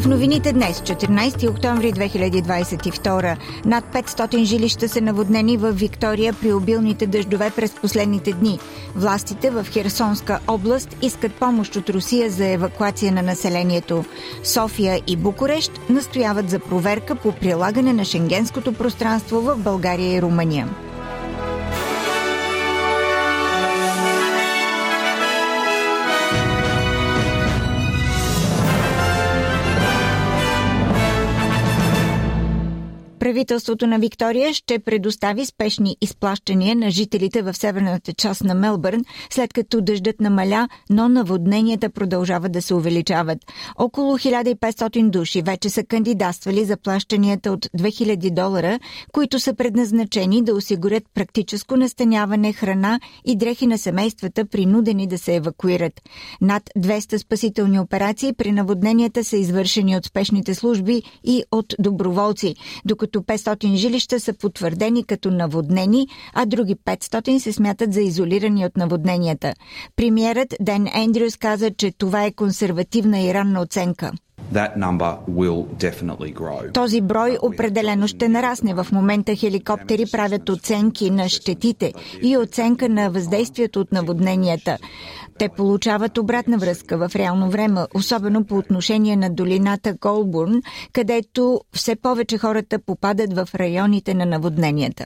В новините днес, 14 октомври 2022, над 500 жилища са наводнени в Виктория при обилните дъждове през последните дни. Властите в Херсонска област искат помощ от Русия за евакуация на населението. София и Букурещ настояват за проверка по прилагане на шенгенското пространство в България и Румъния. Правителството на Виктория ще предостави спешни изплащания на жителите в северната част на Мелбърн, след като дъждът намаля, но наводненията продължават да се увеличават. Около 1500 души вече са кандидатствали за плащанията от 2000 долара, които са предназначени да осигурят практическо настаняване, храна и дрехи на семействата, принудени да се евакуират. Над 200 спасителни операции при наводненията са извършени от спешните служби и от доброволци, докато като 500 жилища са потвърдени като наводнени, а други 500 се смятат за изолирани от наводненията. Премьерът Ден Ендрюс каза, че това е консервативна и ранна оценка. Този брой определено ще нарасне. В момента хеликоптери правят оценки на щетите и оценка на въздействието от наводненията. Те получават обратна връзка в реално време, особено по отношение на долината Голбурн, където все повече хората попадат в районите на наводненията.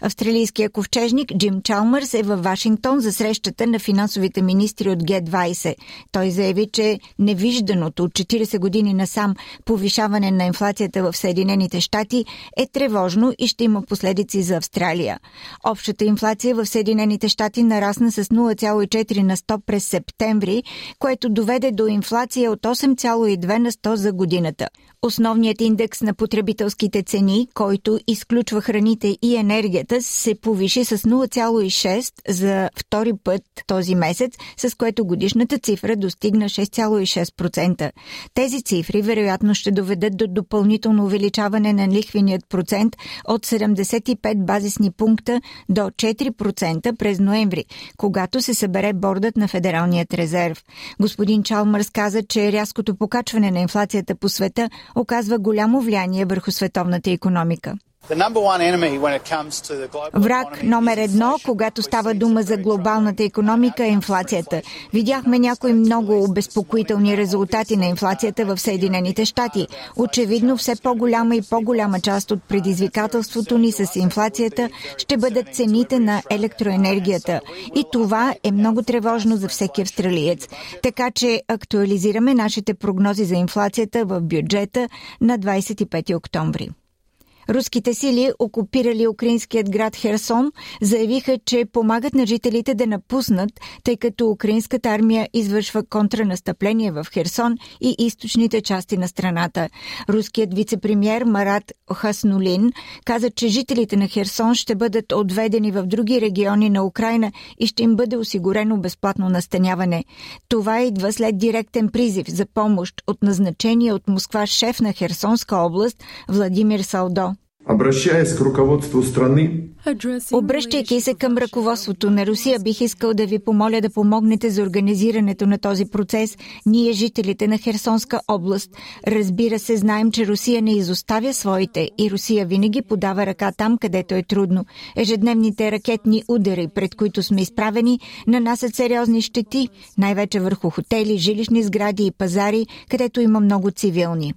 Австралийският ковчежник Джим Чалмърс е във Вашингтон за срещата на финансовите министри от Г-20. Той заяви, че невижданото от 40 години насам повишаване на инфлацията в Съединените щати е тревожно и ще има последици за Австралия. Общата инфлация в Съединените щати нарасна с 0,4 на 100 през септември, което доведе до инфлация от 8,2 на 100 за годината. Основният индекс на потребителските цени, който изключва храните и енергията, се повиши с 0,6 за втори път този месец, с което годишната цифра достигна 6,6%. Тези цифри вероятно ще доведат до допълнително увеличаване на лихвеният процент от 75 базисни пункта до 4% през ноември, когато се събере бордът на Федералният резерв. Господин Чалмърс каза, че рязкото покачване на инфлацията по света оказва голямо влияние върху световната економика. Враг номер едно, когато става дума за глобалната економика, е инфлацията. Видяхме някои много обезпокоителни резултати на инфлацията в Съединените щати. Очевидно, все по-голяма и по-голяма част от предизвикателството ни с инфлацията ще бъдат цените на електроенергията. И това е много тревожно за всеки австралиец. Така че актуализираме нашите прогнози за инфлацията в бюджета на 25 октомври. Руските сили, окупирали украинският град Херсон, заявиха, че помагат на жителите да напуснат, тъй като украинската армия извършва контранастъпление в Херсон и източните части на страната. Руският вице-премьер Марат Хаснулин каза, че жителите на Херсон ще бъдат отведени в други региони на Украина и ще им бъде осигурено безплатно настаняване. Това идва след директен призив за помощ от назначение от Москва шеф на Херсонска област Владимир Салдо. Обръщайки се към ръководството на Русия, бих искал да ви помоля да помогнете за организирането на този процес. Ние, жителите на Херсонска област, разбира се, знаем, че Русия не изоставя своите и Русия винаги подава ръка там, където е трудно. Ежедневните ракетни удари, пред които сме изправени, нанасят сериозни щети, най-вече върху хотели, жилищни сгради и пазари, където има много цивилни.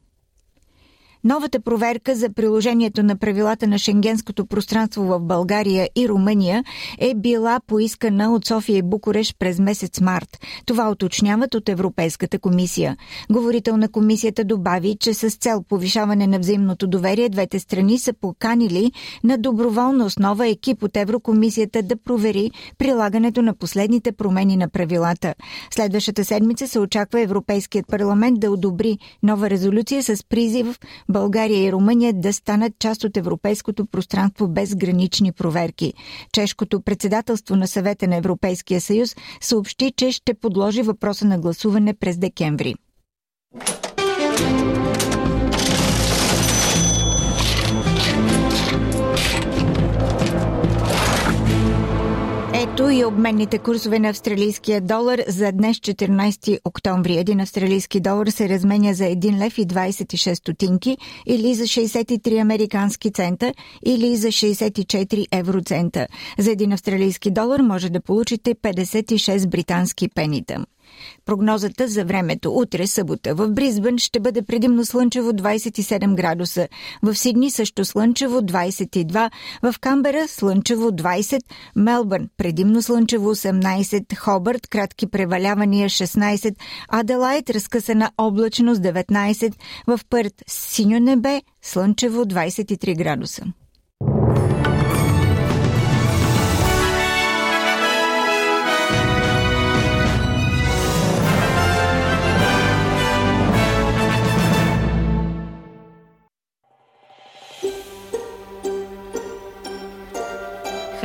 Новата проверка за приложението на правилата на шенгенското пространство в България и Румъния е била поискана от София и Букуреш през месец март. Това уточняват от Европейската комисия. Говорител на комисията добави, че с цел повишаване на взаимното доверие двете страни са поканили на доброволна основа екип от Еврокомисията да провери прилагането на последните промени на правилата. Следващата седмица се очаква Европейският парламент да одобри нова резолюция с призив България и Румъния да станат част от европейското пространство без гранични проверки. Чешкото председателство на съвета на Европейския съюз съобщи, че ще подложи въпроса на гласуване през декември. Времето и обменните курсове на австралийския долар за днес 14 октомври. Един австралийски долар се разменя за 1 лев и 26 стотинки или за 63 американски цента или за 64 евроцента. За един австралийски долар може да получите 56 британски пенита. Прогнозата за времето утре събота в Бризбън ще бъде предимно слънчево 27 градуса, в Сидни също слънчево 22, в Камбера слънчево 20, Мелбърн предимно слънчево 18, Хобърт кратки превалявания 16, Аделайт разкъсана облачност 19, в Пърт синьо небе слънчево 23 градуса.